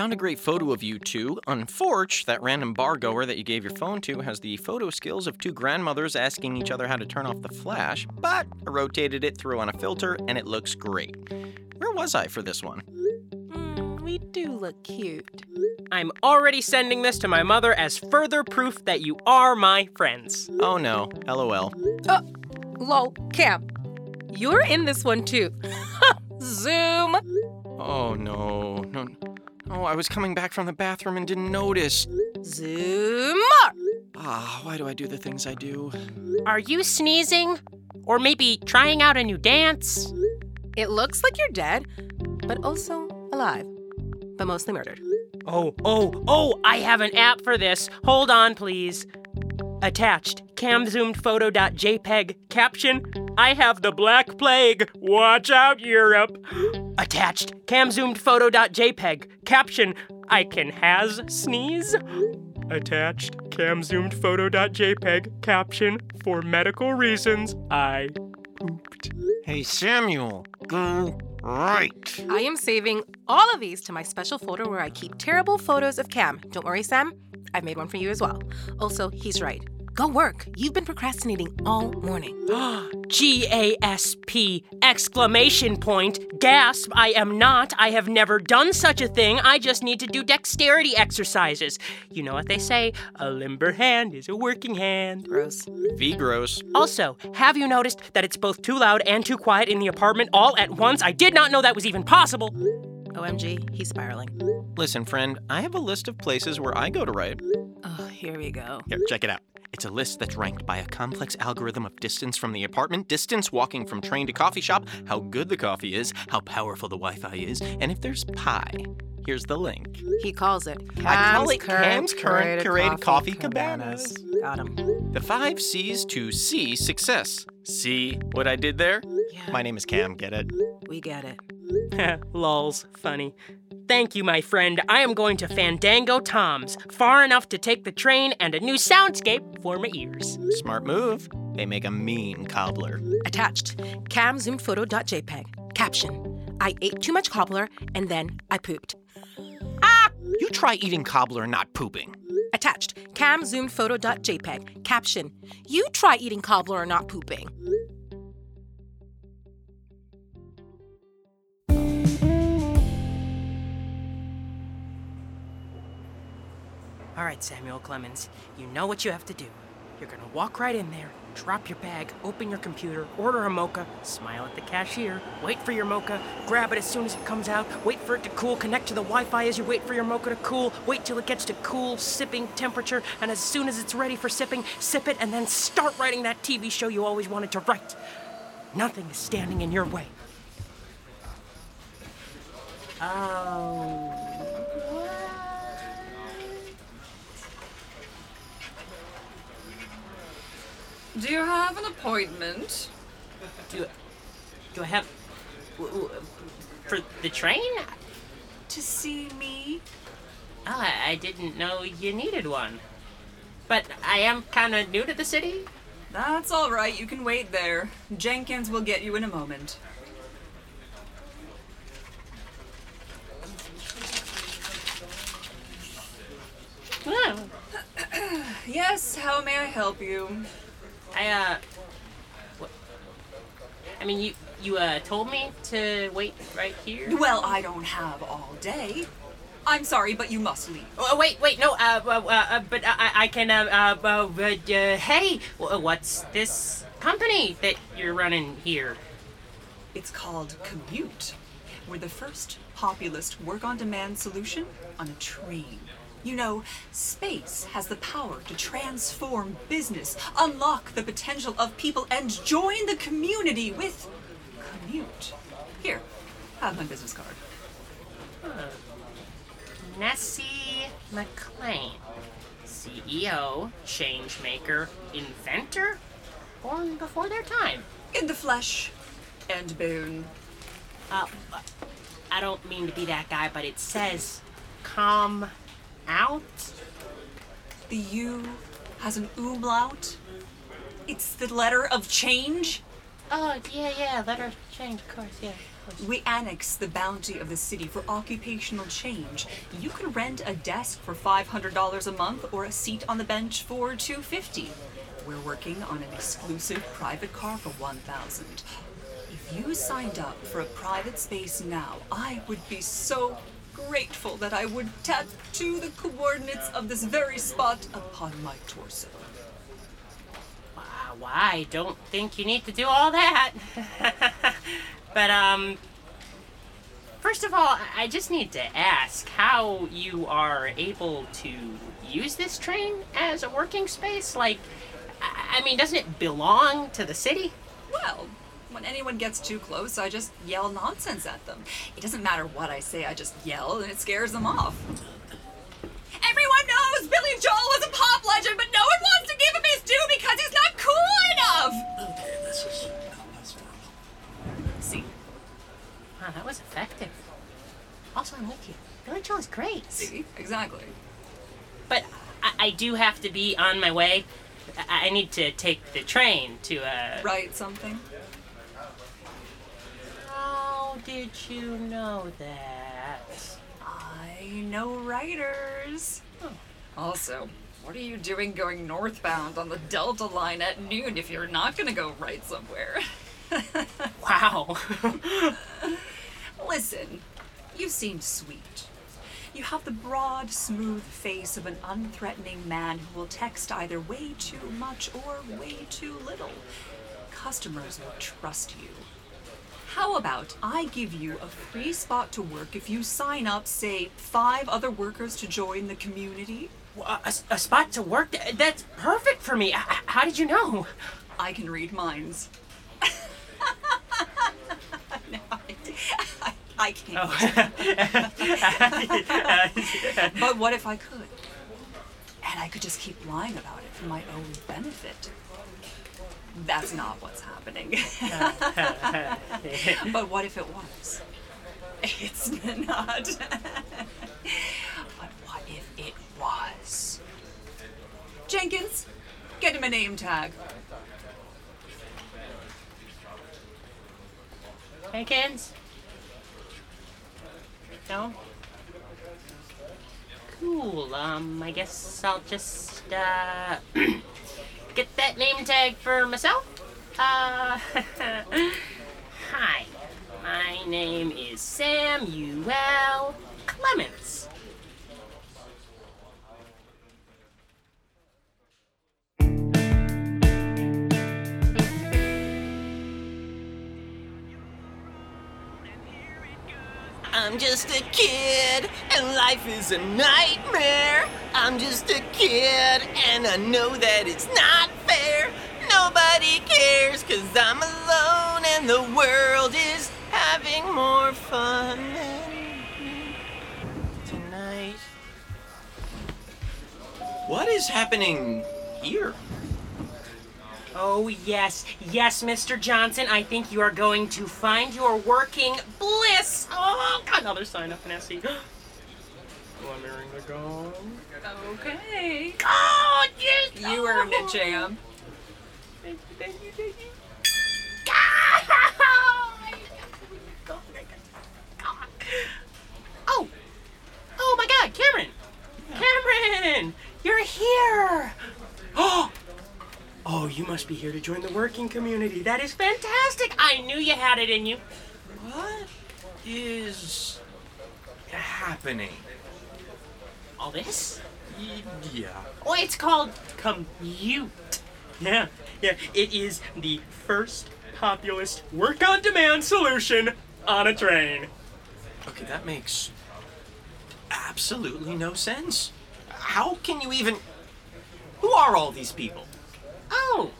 Found a great photo of you two. Unfortunately, that random bar goer that you gave your phone to has the photo skills of two grandmothers asking each other how to turn off the flash, but I rotated it through on a filter and it looks great. Where was I for this one? Mm, we do look cute. I'm already sending this to my mother as further proof that you are my friends. Oh no, lol. Oh, lol, Cam, you're in this one too. Zoom. Oh no, no. Oh, I was coming back from the bathroom and didn't notice. Zoom. Ah, why do I do the things I do? Are you sneezing? Or maybe trying out a new dance? It looks like you're dead, but also alive, but mostly murdered. Oh, oh, oh, I have an app for this. Hold on, please. Attached, camzoomed caption, I have the Black Plague. Watch out, Europe. Attached, Cam zoomed camzoomed caption, I can has sneeze. Attached, Cam zoomed camzoomed caption, for medical reasons, I pooped. Hey, Samuel, go right. I am saving all of these to my special folder where I keep terrible photos of Cam. Don't worry, Sam. I've made one for you as well. Also, he's right. Go work. You've been procrastinating all morning. G A S P! Exclamation point! Gasp! I am not. I have never done such a thing. I just need to do dexterity exercises. You know what they say a limber hand is a working hand. Gross. V gross. Also, have you noticed that it's both too loud and too quiet in the apartment all at once? I did not know that was even possible. OMG, he's spiraling. Listen, friend, I have a list of places where I go to write. Oh, here we go. Here, check it out. It's a list that's ranked by a complex algorithm of distance from the apartment, distance walking from train to coffee shop, how good the coffee is, how powerful the Wi Fi is, and if there's pie. Here's the link. He calls it I call Cam's it Cam's current curated coffee cabanas. Got him. The five C's to C success. See what I did there? Yeah, My name is Cam, get it? we get it. Lols, funny. Thank you, my friend. I am going to Fandango Tom's, far enough to take the train and a new soundscape for my ears. Smart move. They make a mean cobbler. Attached, camzoomphoto.jpg. Caption, I ate too much cobbler and then I pooped. Ah! You try eating cobbler and not pooping. Attached, camzoomphoto.jpg. Caption, you try eating cobbler and not pooping. All right, Samuel Clemens, you know what you have to do. You're gonna walk right in there, drop your bag, open your computer, order a mocha, smile at the cashier, wait for your mocha, grab it as soon as it comes out, wait for it to cool, connect to the Wi Fi as you wait for your mocha to cool, wait till it gets to cool sipping temperature, and as soon as it's ready for sipping, sip it, and then start writing that TV show you always wanted to write. Nothing is standing in your way. Oh. Do you have an appointment? Do, do I have. w- w- For the train? To see me? Oh, I, I didn't know you needed one. But I am kind of new to the city. That's all right. You can wait there. Jenkins will get you in a moment. Oh, Yes, how may I help you? I, uh. What? I mean, you you uh told me to wait right here. Well, I don't have all day. I'm sorry, but you must leave. Oh, wait, wait, no, uh, uh, uh, uh but I, I can, uh, uh, uh, but, uh, hey, what's this company that you're running here? It's called Commute. We're the first populist work on demand solution on a train. You know, space has the power to transform business, unlock the potential of people, and join the community with Commute. Here, have my business card. Nessie McLean, CEO, changemaker, inventor, born before their time. In the flesh and bone. Uh, I don't mean to be that guy, but it says come out. The U has an umlaut. It's the letter of change. Oh, yeah, yeah, let her change, of course, yeah. We annex the bounty of the city for occupational change. You can rent a desk for $500 a month or a seat on the bench for 250. We're working on an exclusive private car for 1000. If you signed up for a private space now, I would be so grateful that I would tattoo the coordinates of this very spot upon my torso. Wow, I don't think you need to do all that. but, um, first of all, I- just need to ask how you are able to use this train as a working space. Like, I I mean, doesn't it belong to the city? Well, when anyone gets too close, I just yell nonsense at them. It doesn't matter what I say, I just yell and it scares them off. Everyone knows Billy Joel was a pop legend, but no one wants to give him his due because he's not cool enough! Okay, this is that's normal. See, Wow, that was effective. Also, I'm with you. Billy Joel is great. see, exactly. But I, I do have to be on my way. I, I need to take the train to, uh. Write something? How did you know that? I know writers. Oh, also, what are you doing going northbound on the Delta line at noon if you're not gonna go right somewhere? Wow. Listen, you seem sweet. You have the broad, smooth face of an unthreatening man who will text either way too much or way too little. Customers will trust you. How about I give you a free spot to work if you sign up, say, five other workers to join the community? a, a- a spot to work? That's perfect for me. How did you know? I can read minds. no, I, I, I can't. Oh. But what if I could? And I could just keep lying about it for my own benefit. That's not what's happening. but what if it was? It's not. but what if it was? Jenkins, get him a name tag. Jenkins? No? Cool. Um, I guess I'll just, uh, get that name tag for myself. Uh, hi. My name is Samuel Clemens. I'm just a kid, and life is a nightmare. I'm just a kid, and I know that it's not fair. Nobody cares, cause I'm alone, and the world is having more fun than me tonight. What is happening here? Oh, yes, yes, Mr. Johnson. I think you are going to find your working bliss. Oh, another sign up in SE. Glimmering the gong. Okay. Oh, yes! You earned it, Jam. Thank you, thank you, thank you. Oh! Oh my god, Cameron! Cameron! You're here! Oh! Oh, you must be here to join the working community. That is fantastic! I knew you had it in you. What is happening? All this? Yeah. Oh, it's called Commute. Yeah, yeah. It is the first populist work on demand solution on a train. Okay, that makes absolutely no sense. How can you even. Who are all these people? Oh.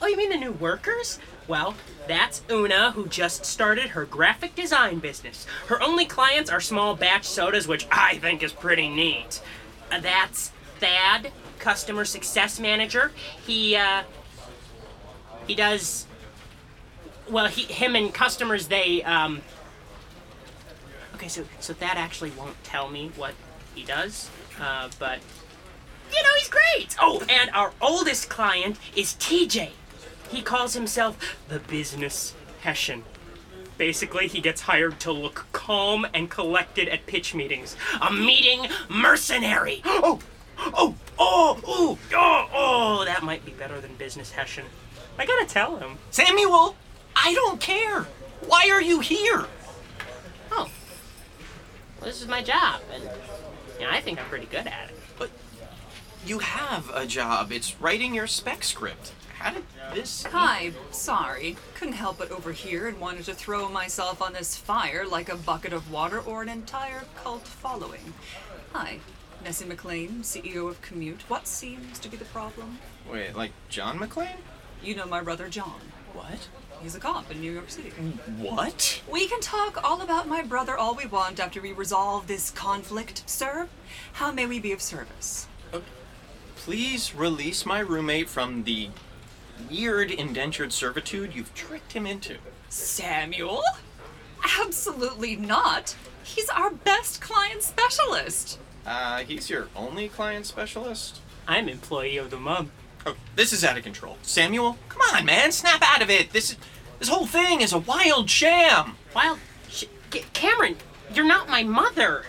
Oh, you mean the new workers? Well, that's Una, who just started her graphic design business. Her only clients are small batch sodas, which I think is pretty neat. Uh, that's Thad, customer success manager. He, uh, he does. Well, he, him and customers, they, um. Okay, so so Thad actually won't tell me what he does, uh, but you know he's great. Oh, and our oldest client is TJ. He calls himself the business Hessian. Basically, he gets hired to look calm and collected at pitch meetings. A meeting mercenary. Oh, oh, oh, oh, oh, oh, that might be better than business Hessian. I gotta tell him. Samuel, I don't care. Why are you here? Oh, well, this is my job, and you know, I think I'm pretty good at it. But you have a job. It's writing your spec script. How did this? Hi, sorry. Couldn't help but overhear and wanted to throw myself on this fire like a bucket of water or an entire cult following. Hi, Nessie McLean, CEO of Commute. What seems to be the problem? Wait, like John McClane? You know my brother John. What? He's a cop in New York City. Mm, what? We can talk all about my brother all we want after we resolve this conflict, sir. How may we be of service? Uh, please release my roommate from the weird indentured servitude you've tricked him into. Samuel? Absolutely not. He's our best client specialist. Uh, he's your only client specialist? I'm employee of the month. Oh, this is out of control. Samuel, come on, man, snap out of it. This is this whole thing is a wild sham. Wild, sh- Ca- Cameron, you're not my mother.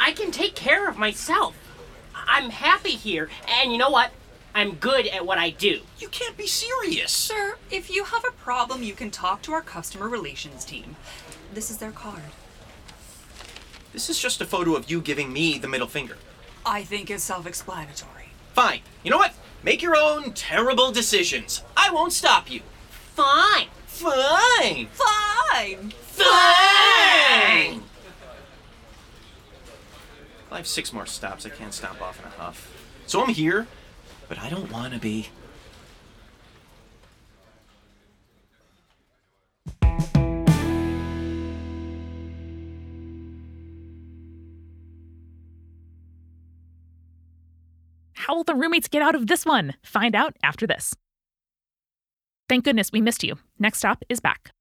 I can take care of myself. I'm happy here, and you know what? I'm good at what I do. You can't be serious. Sir, if you have a problem, you can talk to our customer relations team. This is their card. This is just a photo of you giving me the middle finger. I think it's self explanatory. Fine. You know what? Make your own terrible decisions. I won't stop you. Fine. Fine. Fine! Fine. I have six more stops. I can't stop off in a huff. So I'm here, but I don't want to be. How will the roommates get out of this one? Find out after this. Thank goodness we missed you. Next stop is back.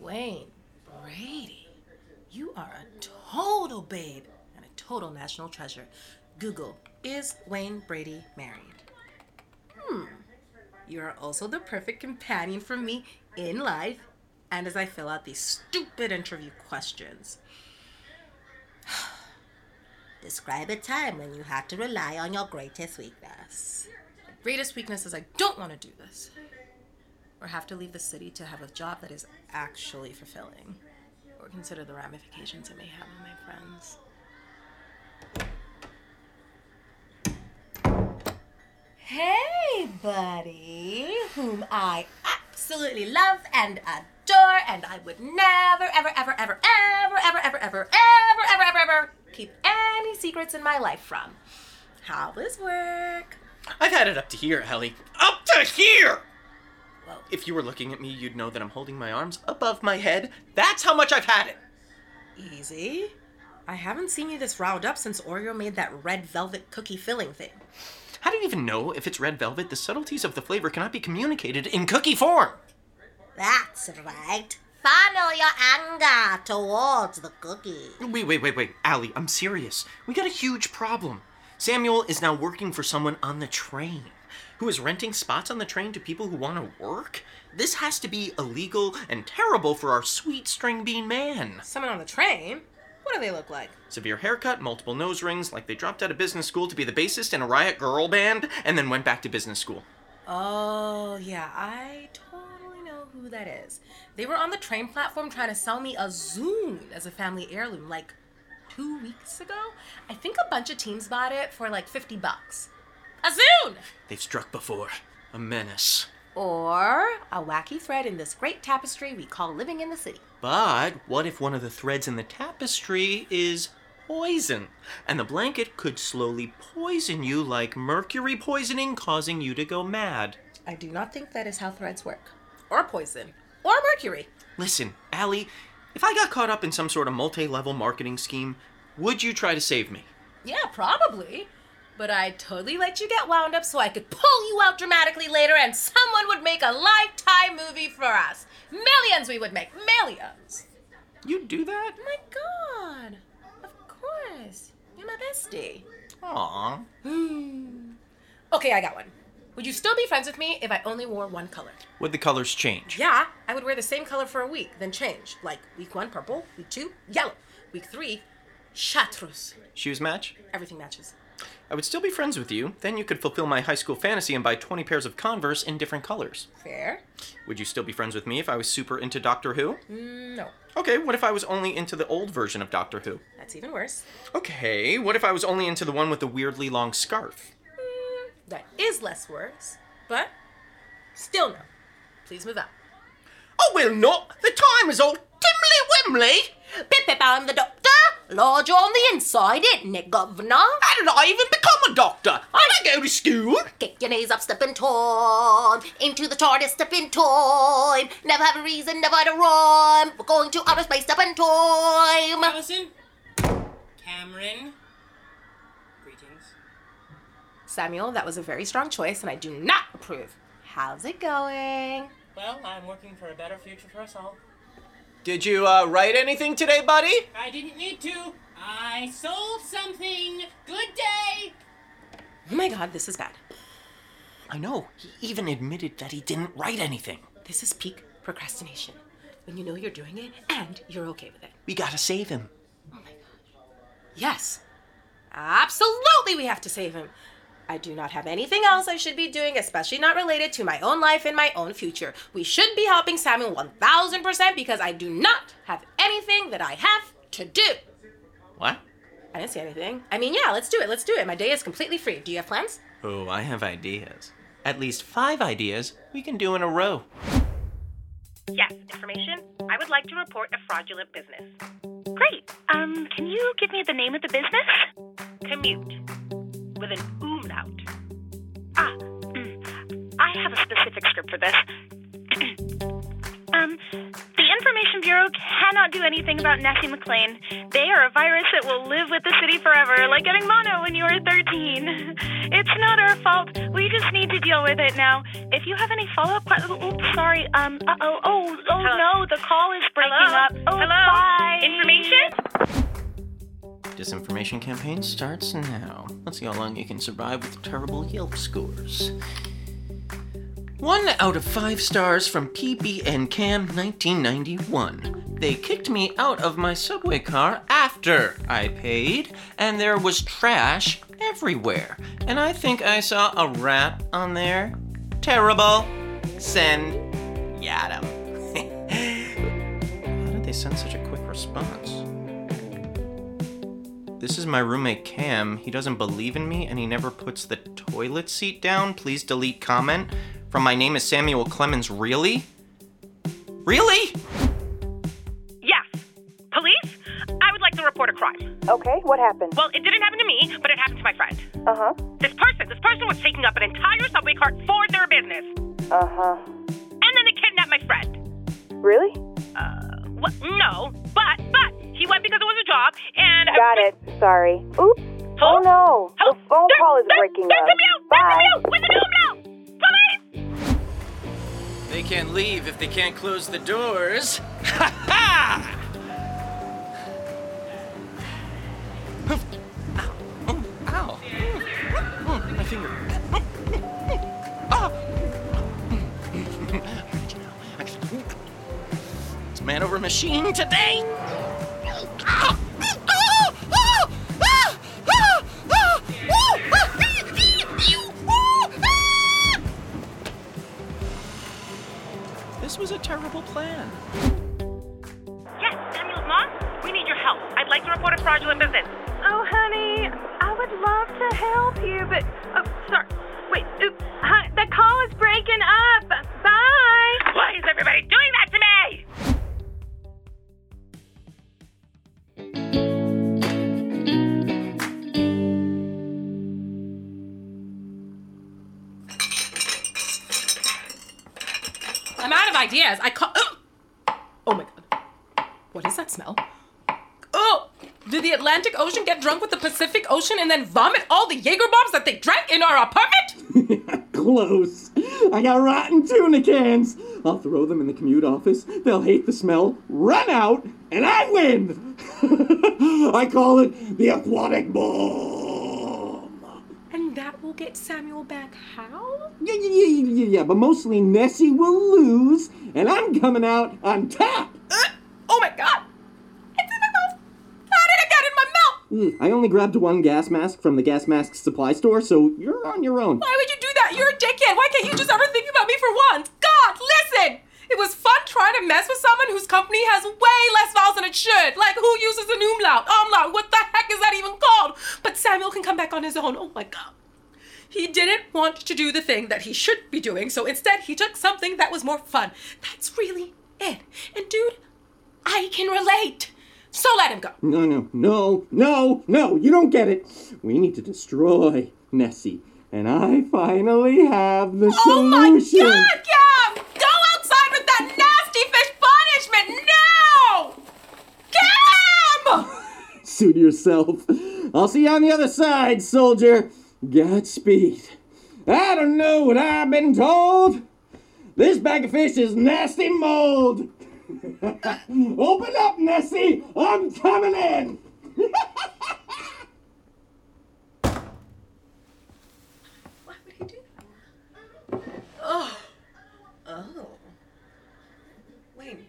Wayne Brady, you are a total babe and a total national treasure. Google, is Wayne Brady married? Hmm. You are also the perfect companion for me in life and as I fill out these stupid interview questions. Describe a time when you had to rely on your greatest weakness. My greatest weakness is I don't want to do this or have to leave the city to have a job that is actually fulfilling, or consider the ramifications it may have on my friends. Hey, buddy, whom I absolutely love and adore, and I would never, ever, ever, ever, ever, ever, ever, ever, ever, ever, ever, ever keep any secrets in my life from. How was work? I've had it up to here, Ally. Up to here! If you were looking at me, you'd know that I'm holding my arms above my head. That's how much I've had it. Easy. I haven't seen you this riled up since Oreo made that red velvet cookie filling thing. How do you even know if it's red velvet? The subtleties of the flavor cannot be communicated in cookie form. That's right. Funnel your anger towards the cookie. Wait, wait, wait, wait. Ally, I'm serious. We got a huge problem. Samuel is now working for someone on the train who is renting spots on the train to people who want to work. This has to be illegal and terrible for our sweet string bean man. Someone on the train? What do they look like? Severe haircut, multiple nose rings, like they dropped out of business school to be the bassist in a riot girl band and then went back to business school. Oh, yeah, I totally know who that is. They were on the train platform trying to sell me a Zune as a family heirloom like two weeks ago. I think a bunch of teams bought it for like 50 bucks. A Zune! They've struck before. A menace. Or a wacky thread in this great tapestry we call living in the city. But what if one of the threads in the tapestry is poison? And the blanket could slowly poison you like mercury poisoning, causing you to go mad. I do not think that is how threads work. Or poison. Or mercury. Listen, Ally, if I got caught up in some sort of multi level marketing scheme, would you try to save me? Yeah, probably. But I'd totally let you get wound up so I could pull you out dramatically later and someone would make a lifetime movie for us. Millions we would make. Millions. You'd do that? My god. Of course. You're my bestie. Aw. Okay, I got one. Would you still be friends with me if I only wore one color? Would the colors change? Yeah, I would wear the same color for a week, then change. Like week one, purple. Week two, yellow. Week three, chartreuse. Shoes match? Everything matches. I would still be friends with you. Then you could fulfill my high school fantasy and buy 20 pairs of Converse in different colors. Fair? Would you still be friends with me if I was super into Doctor Who? Mm, no. Okay, what if I was only into the old version of Doctor Who? That's even worse. Okay, what if I was only into the one with the weirdly long scarf? Mm, that is less worse, but still no. Please move out. Oh, will not. The time is all timely wimly. Pip Pip, I'm the doctor. Lord, you're on the inside, isn't it, governor? How did I even become a doctor? I didn't go to school. Kick your knees up, step in time. Into the TARDIS, step in time. Never have a reason, never had a rhyme. We're going to outer space, step in time. Allison? Cameron? Greetings. Samuel, that was a very strong choice, and I do not approve. How's it going? Well, I'm working for a better future for us all. Did you uh, write anything today, buddy? I didn't need to. I sold something. Good day. Oh my god, this is bad. I know. He even admitted that he didn't write anything. This is peak procrastination. When you know you're doing it and you're okay with it. We gotta save him. Oh my gosh. Yes. Absolutely, we have to save him. I do not have anything else I should be doing, especially not related to my own life and my own future. We should be helping Samuel 1000% because I do not have anything that I have to do. What? I didn't say anything. I mean, yeah, let's do it. Let's do it. My day is completely free. Do you have plans? Oh, I have ideas. At least five ideas we can do in a row. Yes, information. I would like to report a fraudulent business. Great. Um, can you give me the name of the business? Commute. With an I have a specific script for this. um, the Information Bureau cannot do anything about Nessie McLean. They are a virus that will live with the city forever, like getting mono when you were 13. It's not our fault. We just need to deal with it now. If you have any follow-up questions, oops, sorry. Um, uh-oh, oh, oh no, the call is breaking Hello? up. Oh, Hello? bye. Information? Disinformation campaign starts now. Let's see how long you can survive with terrible Yelp scores. One out of five stars from PBN Cam 1991. They kicked me out of my subway car after I paid, and there was trash everywhere. And I think I saw a rat on there. Terrible. Send Yadam. How did they send such a quick response? This is my roommate Cam. He doesn't believe in me and he never puts the toilet seat down. Please delete comment. From my name is Samuel Clemens. Really? Really? Yes. Police? I would like to report a crime. Okay, what happened? Well, it didn't happen to me, but it happened to my friend. Uh huh. This person, this person was taking up an entire subway cart for their business. Uh huh. And then they kidnapped my friend. Really? Uh, what? No, but, but, he went because it was a job, and... I got it. Sorry. Oops. Oh no. The phone call is breaking There's up. the mute! Bye. There's the mute! With the mute now! They can't leave if they can't close the doors. Ha ha! Ow. Ow. My finger. Ah. It's man over machine today. Ah. Ocean and then vomit all the Jaeger bombs that they drank in our apartment? Close. I got rotten tuna cans. I'll throw them in the commute office. They'll hate the smell, run out, and I win. I call it the aquatic bomb. And that will get Samuel back how? Yeah, yeah, yeah, yeah, yeah, but mostly Nessie will lose, and I'm coming out on top. Oh my god! It's in my mouth! How did it get in my mouth? Mm, Eh, I only grabbed one gas mask from the gas mask supply store, so you're on your own. Why would you do that? You're a dickhead. Why can't you just ever think about me for once? God, listen! It was fun trying to mess with someone whose company has way less vowels than it should. Like, who uses an umlaut? Umlaut, what the heck is that even called? But Samuel can come back on his own. Oh my god. He didn't want to do the thing that he should be doing, so instead he took something that was more fun. That's really it. And dude, I can relate. So let him go. No, no, no, no, no, you don't get it. We need to destroy Nessie. And I finally have the Oh my god, Cam! Go outside with that nasty fish punishment now! Cam! Suit yourself. I'll see you on the other side, soldier. Godspeed. I don't know what I've been told. This bag of fish is nasty mold. Open up, Nessie. I'm coming in. Why would he do that? Oh. Oh. Brady.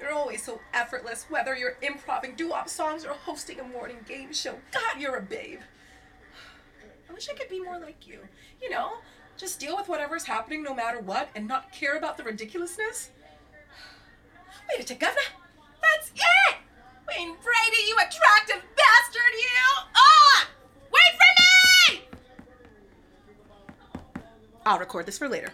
You're always so effortless, whether you're improving doo-wop songs or hosting a morning game show. God, you're a babe. I wish I could be more like you. You know, just deal with whatever's happening no matter what and not care about the ridiculousness. Wait a tick, governor. That's it! Wayne Brady, you attractive bastard, you! Ah! Wait for me! I'll record this for later.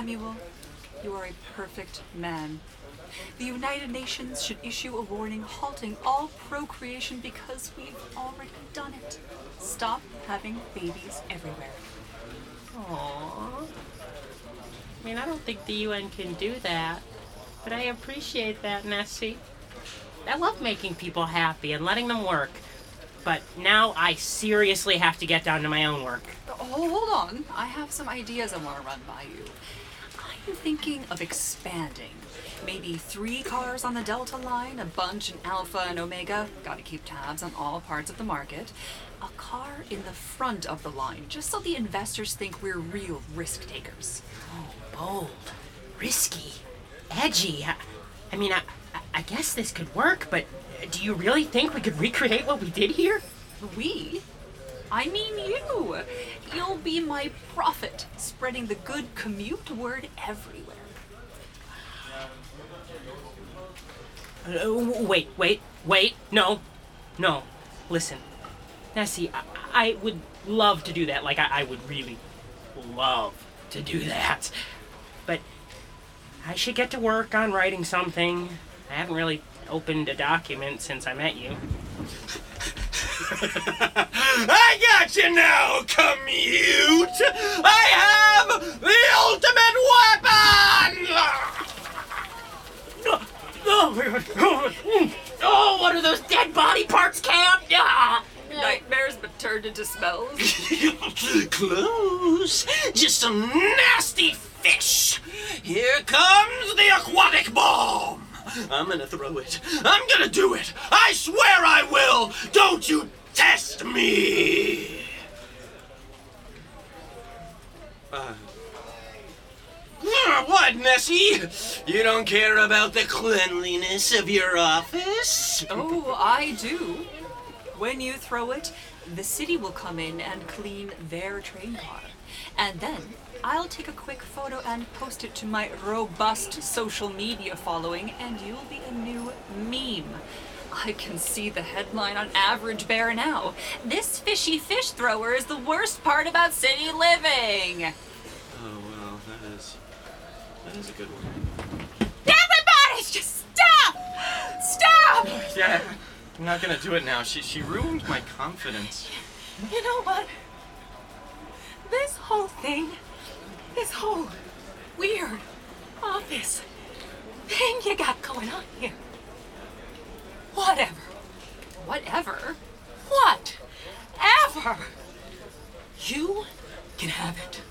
Samuel, you are a perfect man. The United Nations should issue a warning halting all procreation because we've already done it. Stop having babies everywhere. Aww. I mean, I don't think the UN can do that, but I appreciate that, Nessie. I love making people happy and letting them work. But now I seriously have to get down to my own work. Oh, hold on. I have some ideas I want to run by you. I'm thinking of expanding. Maybe three cars on the Delta line, a bunch in Alpha and Omega. Gotta keep tabs on all parts of the market. A car in the front of the line, just so the investors think we're real risk takers. Oh, bold, risky, edgy. I, I mean, I, I- I guess this could work, but do you really think we could recreate what we did here? We? I mean you. You'll be my prophet, spreading the good commute word everywhere. Uh, wait, wait, wait. No, no. Listen, Nessie, I, I would love to do that. Like, I, I would really love to do that. But I should get to work on writing something. I haven't really opened a document since I met you. I got you now, commute! I have the ultimate weapon! Oh, oh, what are those dead body parts, Cam? Ah! Nightmares but turned into smells. Close. Just some nasty fish. Here comes the aquatic bomb. I'm gonna throw it. I'm gonna do it. I swear I will. Don't you test me. Uh. ah, What, Nessie? You don't care about the cleanliness of your office? Oh, I do. When you throw it, the city will come in and clean their train car. And then I'll take a quick photo and post it to my robust social media following, and you'll be a new meme. I can see the headline on Average Bear now. This fishy fish thrower is the worst part about city living. Oh well, that is that is a good one. Everybody, just stop! Stop! Yeah, I'm not gonna do it now. She she ruined my confidence. You know what? This whole thing, this whole weird office thing you got going on here, Whatever. Whatever? What? Ever? You can have it.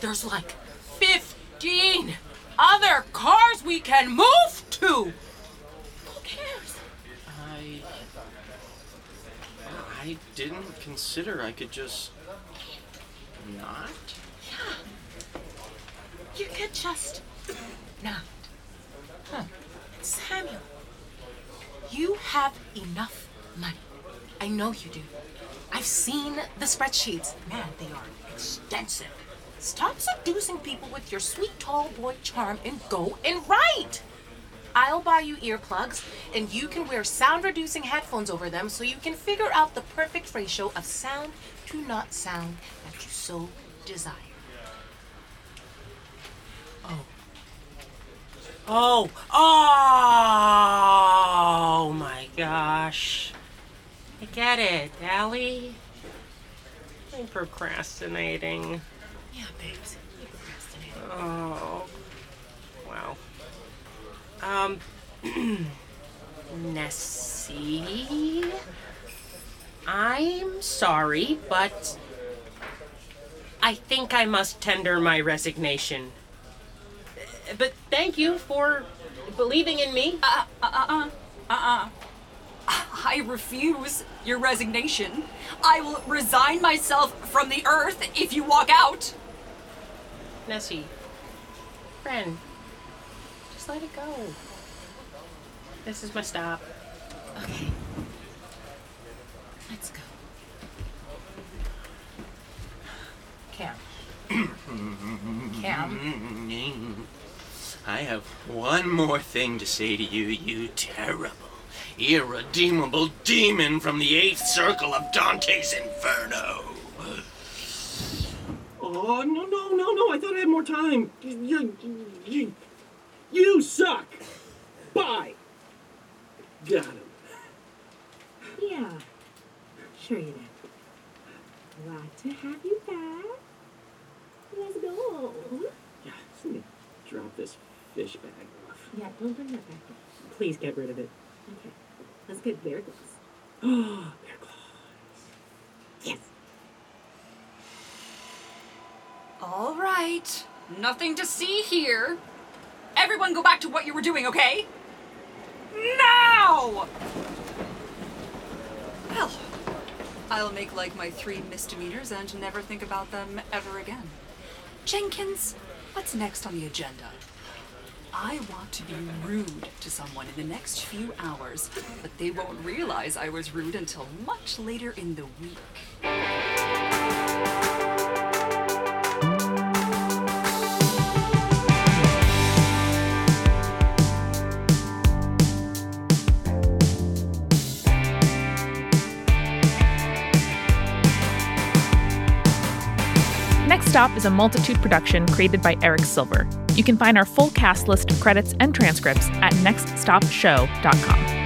There's like 15 other cars we can move to. Who cares? I. I didn't consider I could just. not? You could just not. Huh. Samuel, you have enough money. I know you do. I've seen the spreadsheets. Man, they are extensive. Stop seducing people with your sweet tall boy charm and go and write. I'll buy you earplugs, and you can wear sound reducing headphones over them so you can figure out the perfect ratio of sound to not sound that you so desire. Oh, oh Oh my gosh. I get it, Ally. I'm procrastinating. Yeah, babes. You're procrastinating. Oh, wow. Um, Nessie, I'm sorry, but I think I must tender my resignation. But thank you for believing in me. Uh uh uh uh. uh. I refuse your resignation. I will resign myself from the earth if you walk out. Nessie, friend, just let it go. This is my stop. Okay. Let's go. Cam. Cam. I have one more thing to say to you, you terrible, irredeemable demon from the eighth circle of Dante's Inferno. Oh, no, no, no, no. I thought I had more time. You, you, you suck. Bye. Got him. Yeah, sure you did. Glad to have you back. Let's go. Yeah, let me drop this fish bag off. Yeah, don't bring that back. in. Please get rid of it. Okay, let's get very close. Oh, there it. Yes. All right. Nothing to see here. Everyone go back to what you were doing, okay? Now! Well, I'll make like my three misdemeanors and never think about them ever again. Jenkins, what's next on the agenda? I want to be rude to someone in the next few hours, but they won't realize I was rude until much later in the week. Stop is a multitude production created by Eric Silver. You can find our full cast list of credits and transcripts at nextstopshow.com.